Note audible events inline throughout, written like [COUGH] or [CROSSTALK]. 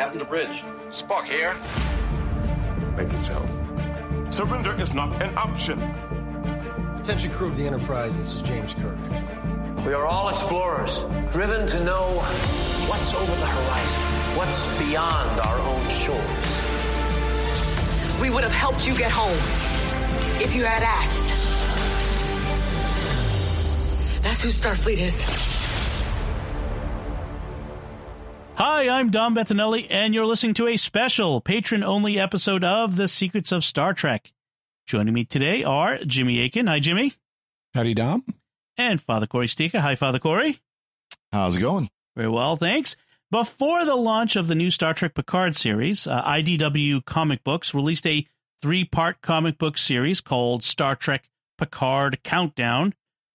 Captain to bridge. Spock here. Make it so. Surrender is not an option. Attention crew of the Enterprise, this is James Kirk. We are all explorers, driven to know what's over the horizon, what's beyond our own shores. We would have helped you get home if you had asked. That's who Starfleet is. Hi, I'm Dom Bettinelli, and you're listening to a special patron only episode of The Secrets of Star Trek. Joining me today are Jimmy Akin. Hi, Jimmy. Howdy, Dom. And Father Cory Sticha. Hi, Father Cory. How's it going? Very well, thanks. Before the launch of the new Star Trek Picard series, uh, IDW Comic Books released a three part comic book series called Star Trek Picard Countdown,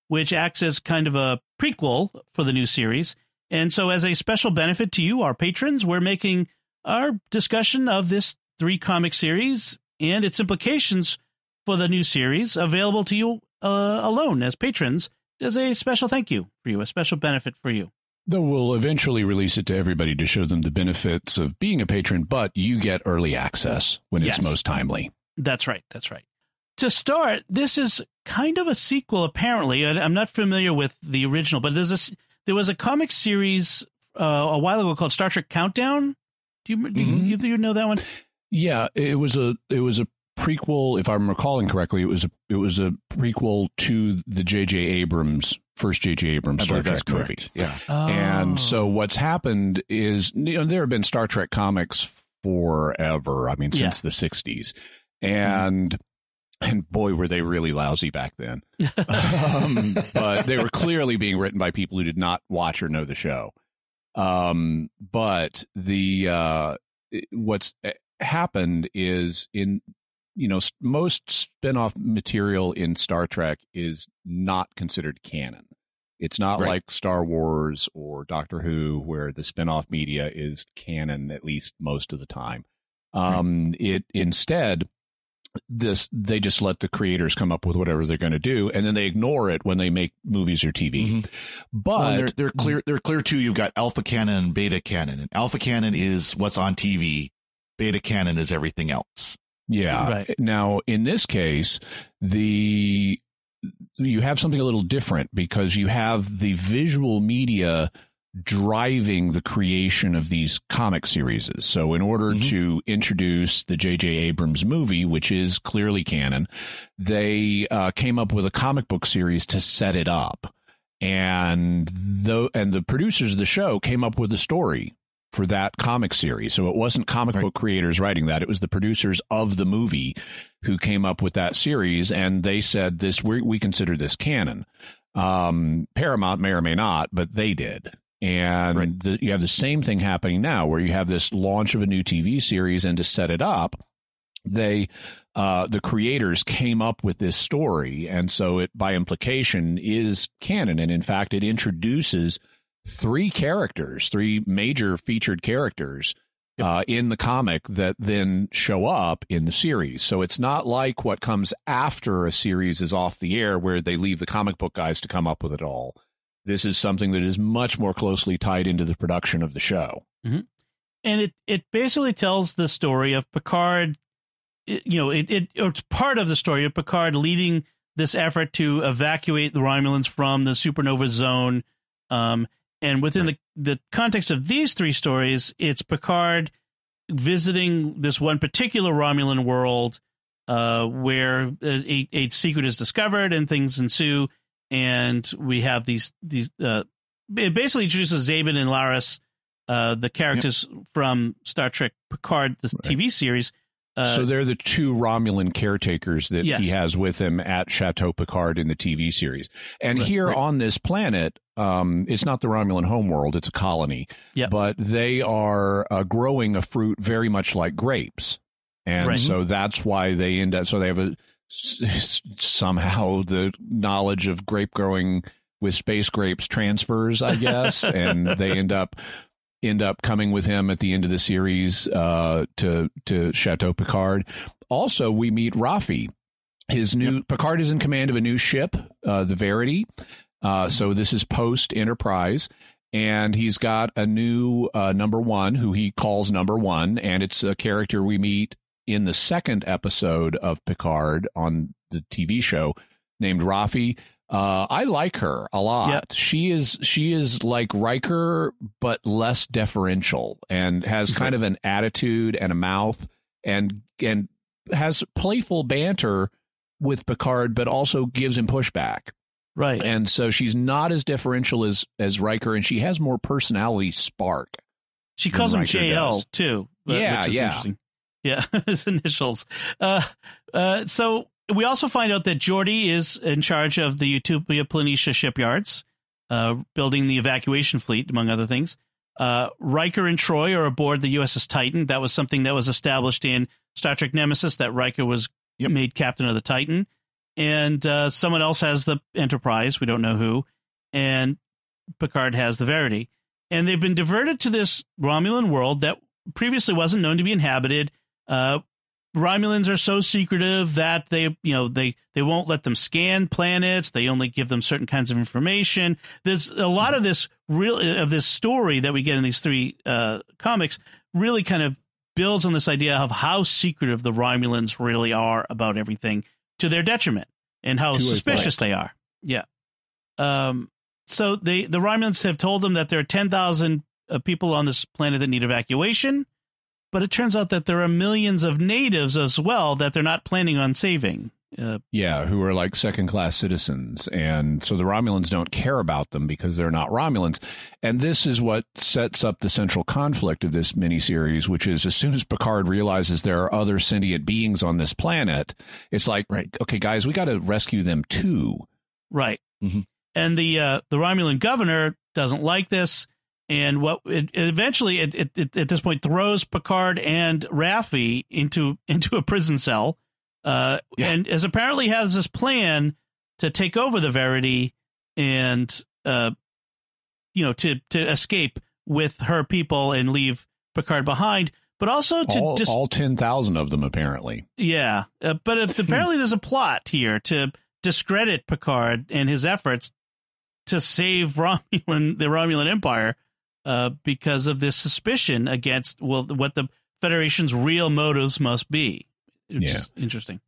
which acts as kind of a prequel for the new series. And so, as a special benefit to you, our patrons, we're making our discussion of this three comic series and its implications for the new series available to you uh, alone as patrons as a special thank you for you, a special benefit for you. Though we'll eventually release it to everybody to show them the benefits of being a patron, but you get early access when Yes. it's most timely. That's right. That's right. To start, this is kind of a sequel, apparently. I'm not familiar with the original, but there's this. There was a comic series uh, a while ago called Star Trek Countdown. Do you do you, either of you know that one? Yeah, it was a it was a prequel. If I'm recalling correctly, it was a it was a prequel to the J.J. Abrams first J.J. Abrams I Star Trek movie. correct. Yeah. Oh. And so what's happened is you know there have been Star Trek comics forever. I mean Yeah. since the 60s. And and boy were they really lousy back then. um, but they were clearly being written by people who did not watch or know the show. Um, but the uh, what's eh, happened is in you know most spin-off material in Star Trek is not considered canon. It's not Right. like Star Wars or Doctor Who, where the spin-off media is canon at least most of the time. Um, It instead this they just let the creators come up with whatever they're going to do, and then they ignore it when they make movies or TV. Mhm. But Well, they're, they're clear. They're clear too. You've got alpha canon and beta canon, and alpha canon is what's on TV. Beta canon is everything else. Yeah. Right. Now, in this case, the you have something a little different because you have the visual media driving the creation of these comic series. So, in order Mhm. to introduce the J.J. Abrams movie, which is clearly canon, they uh, came up with a comic book series to set it up, and the and the producers of the show came up with a story for that comic series. So it wasn't comic Right. book creators writing that; it was the producers of the movie who came up with that series, and they said this we we consider this canon. Um, Paramount may or may not, but they did. And Right. the, you have the same thing happening now, where you have this launch of a new TV series, and to set it up, they uh, the creators came up with this story, and so it by implication is canon. And in fact, it introduces three characters, three major featured characters uh, in the comic that then show up in the series. So it's not like what comes after a series is off the air, where they leave the comic book guys to come up with it all. This is something that is much more closely tied into the production of the show. and it it basically tells the story of Picard. you know, it, it it's part of the story of Picard leading this effort to evacuate the Romulans from the supernova zone. Um, and within the the context of these three stories, it's Picard visiting this one particular Romulan world uh, where a, a secret is discovered and things ensue, and we have these these. Uh, it basically introduces Zhaban and Laris, uh, the characters from Star Trek Picard, the TV series. Uh, so they're the two Romulan caretakers that Yes. he has with him at Chateau Picard in the TV series. And Right, here right. on this planet, um, it's not the Romulan homeworld; it's a colony. Yep. But they are uh, growing a fruit very much like grapes, and Right. so that's why they end up. So they have a [LAUGHS] somehow the knowledge of grape growing with space grapes transfers, I guess, [LAUGHS] and they end up end up coming with him at the end of the series uh, to to Chateau Picard. Also, we meet Raffi. His new Picard is in command of a new ship, uh, the Verity. Uh, so this is post Enterprise, and he's got a new uh, number one who he calls number one, and it's a character we meet in the second episode of Picard on the TV show named Raffi. Uh, I like her a lot. Yep. She is she is like Riker, but less deferential, and has kind of an attitude and a mouth, and and has playful banter with Picard, but also gives him pushback. Right. And so she's not as deferential as as Riker, and she has more personality spark. She calls him Riker JL does. too. but- Yeah, which is yeah. Yeah, [LAUGHS] his initials. Uh, uh, so we also find out that Geordi is in charge of the Utopia Planitia shipyards, uh, building the evacuation fleet, among other things. Uh, Riker and Troi are aboard the USS Titan. That was something that was established in Star Trek Nemesis. That Riker was Yep. made captain of the Titan, and uh, someone else has the Enterprise. We don't know who, and Picard has the Verity, and they've been diverted to this Romulan world that previously wasn't known to be inhabited. Uh, Romulans are so secretive that they, you know, they they won't let them scan planets. They only give them certain kinds of information. There's a lot of this real of this story that we get in these three uh, comics really kind of builds on this idea of how secretive the Romulans really are about everything to their detriment and how suspicious they are. Yeah. Um. So they the Romulans have told them that there are ten thousand uh, people on this planet that need evacuation, but it turns out that there are millions of natives as well that they're not planning on saving. Uh, Yeah, who are like second class citizens. And so the Romulans don't care about them because they're not Romulans. And this is what sets up the central conflict of this miniseries, which is as soon as Picard realizes there are other sentient beings on this planet, it's like, Right. okay, guys, we got to rescue them too. right. Mhm. And the uh, the Romulan governor doesn't like this, and what it, it eventually it, it, it at this point throws Picard and Raffi into [LAUGHS] into a prison cell, uh, Yeah. and as apparently has this plan to take over the Verity and uh, you know to to escape with her people and leave Picard behind, but also to All, dis- all 10,000 of them, apparently. Yeah, uh, but uh, apparently there's a plot here to discredit Picard and his efforts to save Romulan, the Romulan Empire, uh, because of this suspicion against well, what the Federation's real motives must be. Which Yeah. is interesting.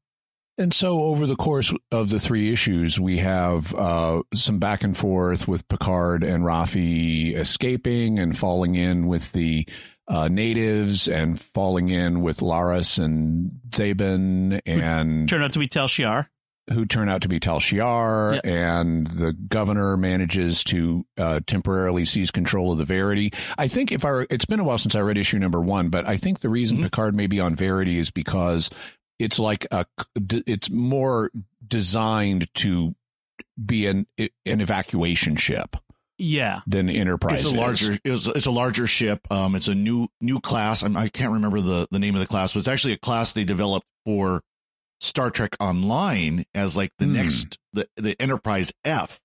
And so, over the course of the three issues, we have uh, some back and forth with Picard and Raffi escaping and falling in with the uh, natives and falling in with Laris and Zhaban, and Turned out to be Tal Shiar. Who turn out to be Tal Shiar, Yep. and the governor manages to uh, temporarily seize control of the Verity. I think if I, it's been a while since I read issue number one, but I think the reason Picard may be on Verity is because it's like a, it's more designed to be an an evacuation ship Yeah, than Enterprise. It's a larger. It was, it's a larger ship. Um, it's a new new class. I'm, I can't remember the the name of the class. But it's actually a class they developed for Star Trek Online as like the Hmm. next the the Enterprise F.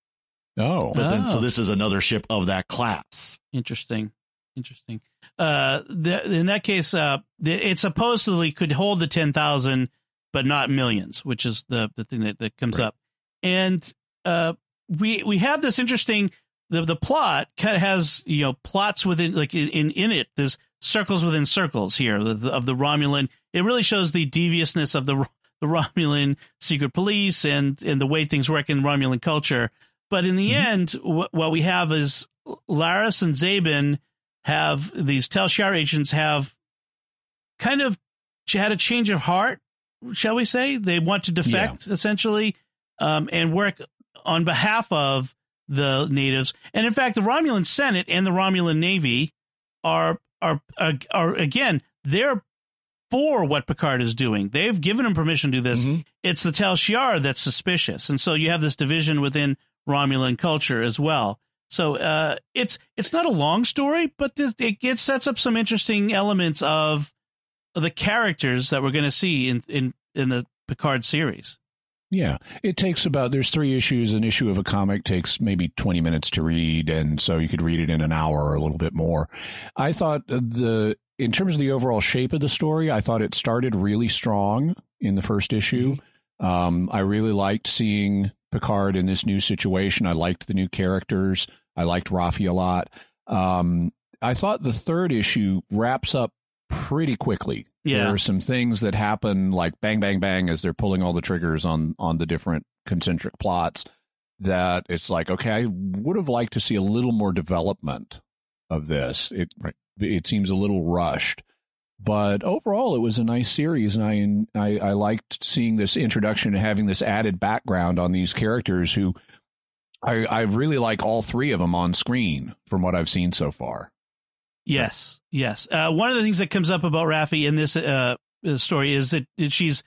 Oh, But then so Oh. this is another ship of that class. interesting, interesting. Uh, the, in that case, uh, the, it supposedly could hold the ten thousand, but not millions, which is the the thing that, that comes Right. up. And uh, we we have this interesting. The the plot kind of has you know plots within like in in, in it. There's circles within circles here of the, of the Romulan. It really shows the deviousness of the the Romulan secret police and and the way things work in Romulan culture. But in the Mhm. end, wh- what we have is Laris and Zhaban have these Tal Shiar agents have kind of had a change of heart, shall we say? They want to defect essentially um, and work on behalf of the natives. And in fact, the Romulan Senate and the Romulan Navy are are are, are again they're for what Picard is doing. They've given him permission to do this. Mhm. It's the Tal Shiar that's suspicious, and so you have this division within Romulan culture as well. So uh, it's it's not a long story, but it, it, it sets up some interesting elements of the characters that we're going to see in in in the Picard series. Yeah, it takes about there's three issues. An issue of a comic takes maybe 20 minutes to read, and so you could read it in an hour or a little bit more. I thought the in terms of the overall shape of the story, I thought it started really strong in the first issue. Um, I really liked seeing Picard in this new situation. I liked the new characters. I liked Raffi a lot. Um, I thought the third issue wraps up pretty quickly. Yeah. There are some things that happen like bang, bang, bang as they're pulling all the triggers on on the different concentric plots. That it's like, okay, I would have liked to see a little more development of this. It Right. it seems a little rushed, but overall, it was a nice series, and I I, I liked seeing this introduction and having this added background on these characters who I I really like all three of them on screen from what I've seen so far. Yes, yes. Uh, one of the things that comes up about Raffi in this uh, story is that she's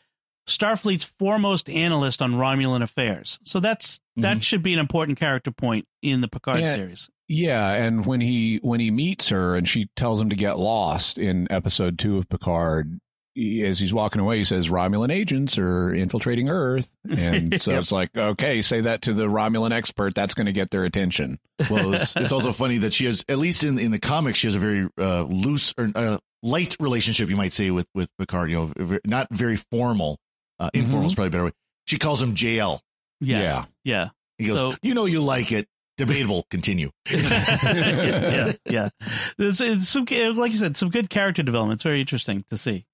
Starfleet's foremost analyst on Romulan affairs. So that's that should be an important character point in the Picard Yeah. series. Yeah, and when he when he meets her and she tells him to get lost in episode two of Picard, he, as he's walking away, he says Romulan agents are infiltrating Earth, and so [LAUGHS] Yep. it's like, okay, say that to the Romulan expert. That's going to get their attention. Well, it's, it's also funny that she has, at least in in the comics, she has a very uh, loose or uh, light relationship, you might say, with with Picard. You know, not very formal. Uh, informal is probably a better way. She calls him JL. Yes. Yeah. He goes, So- "You know, you like it." Debatable. Continue. [LAUGHS] [LAUGHS] yeah, yeah. There's, it's some, like you said, some good character development. It's very interesting to see.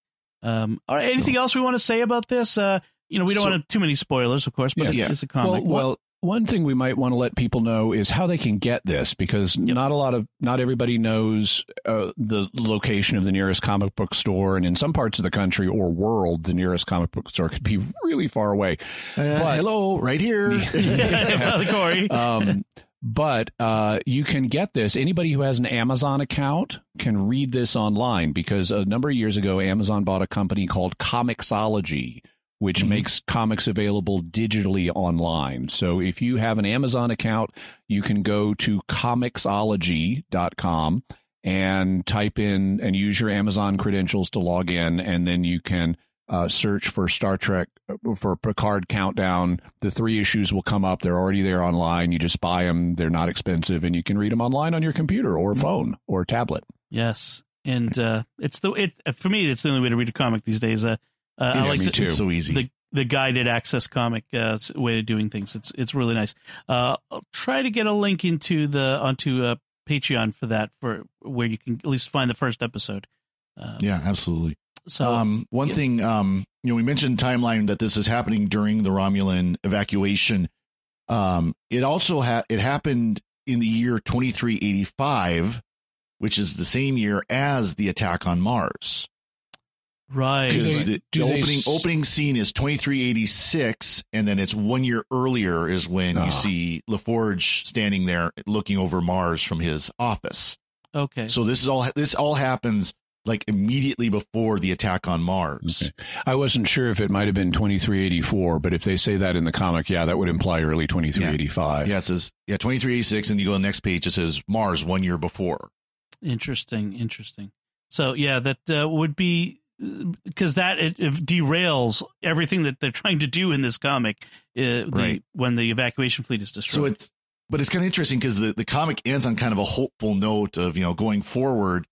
Um, all right. Anything else we want to say about this? Uh, you know, we don't So- want to, too many spoilers, of course, but Yeah. it's a comic. Well, Well, One thing we might want to let people know is how they can get this because not a lot of not everybody knows uh, the location of the nearest comic book store, and in some parts of the country or world, the nearest comic book store could be really far away. uh, hello, right here. [LAUGHS] yeah, [LAUGHS] Cory. um, but uh, you can get this. Anybody who has an Amazon account can read this online because a number of years ago, Amazon bought a company called Comixology, which makes comics available digitally online. So if you have an Amazon account, you can go to comixology.com and type in and use your Amazon credentials to log in, and then you can uh, search for Star Trek for Picard Countdown. The three issues will come up. They're already there online. You just buy them. They're not expensive, and you can read them online on your computer or phone or tablet. Yes, and uh, it's the it for me. It's the only way to read a comic these days. Uh, uh, I like me the, too. It's so easy. the the guided access comic uh, way of doing things. It's it's really nice. Uh, I'll try to get a link into the onto uh, Patreon for that for where you can at least find the first episode. Uh, yeah, absolutely. So um, one yeah. thing, um, you know, we mentioned timeline that this is happening during the Romulan evacuation. Um, it also ha- it happened in the year 2385, which is the same year as the attack on Mars. right, Because the, the opening s- opening scene is 2386, and then it's one year earlier is when Ah. you see LaForge standing there looking over Mars from his office. okay. So this is all this all happens like immediately before the attack on Mars. Okay. I wasn't sure if it might have been 2384, but if they say that in the comic, yeah, that would imply early 2385. Yeah, it says yeah, twenty three eighty six, and you go to the next page. It says Mars one year before. Interesting, interesting. So yeah, that uh, would be because that it, it derails everything that they're trying to do in this comic. Uh, the, Right. when the evacuation fleet is destroyed. So destroyed. it's but it's kind of interesting because the the comic ends on kind of a hopeful note of you know going forward,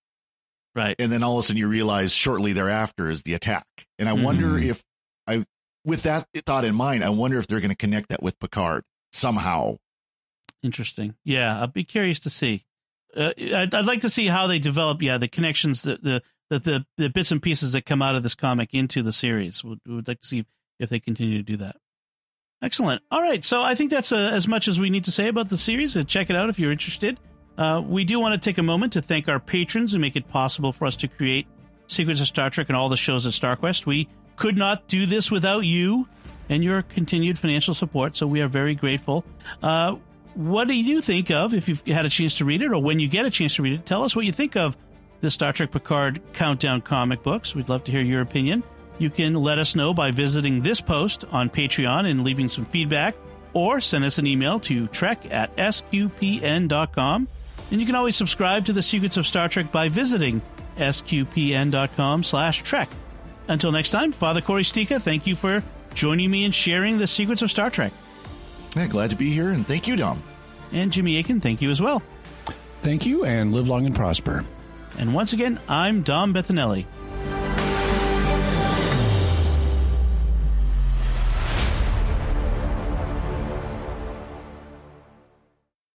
right. and then all of a sudden you realize shortly thereafter is the attack. And I wonder Mhm. if I, with that thought in mind, I wonder if they're going to connect that with Picard somehow. Interesting. Yeah, I'll be curious to see. Uh, I'd, I'd like to see how they develop. Yeah, the connections, the the the the, the bits and pieces that come out of this comic into the series. Would would like to see if they continue to do that. Excellent. All right, so I think that's uh, as much as we need to say about the series. Uh, check it out if you're interested. Uh, we do want to take a moment to thank our patrons who make it possible for us to create Secrets of Star Trek and all the shows at StarQuest. We could not do this without you and your continued financial support, so we are very grateful. Uh, what do you think of if you've had a chance to read it, or when you get a chance to read it? Tell us what you think of the Star Trek Picard Countdown comic books. We'd love to hear your opinion. You can let us know by visiting this post on Patreon and leaving some feedback, or send us an email to trek at sqpn.com. And you can always subscribe to the Secrets of Star Trek by visiting sqpn.com slash trek. Until next time, Father Cory Sticha, thank you for joining me and sharing the Secrets of Star Trek. Yeah, glad to be here, and thank you, Dom. And Jimmy Akin, thank you as well. Thank you and live long and prosper. And once again, I'm Dom Bettinelli.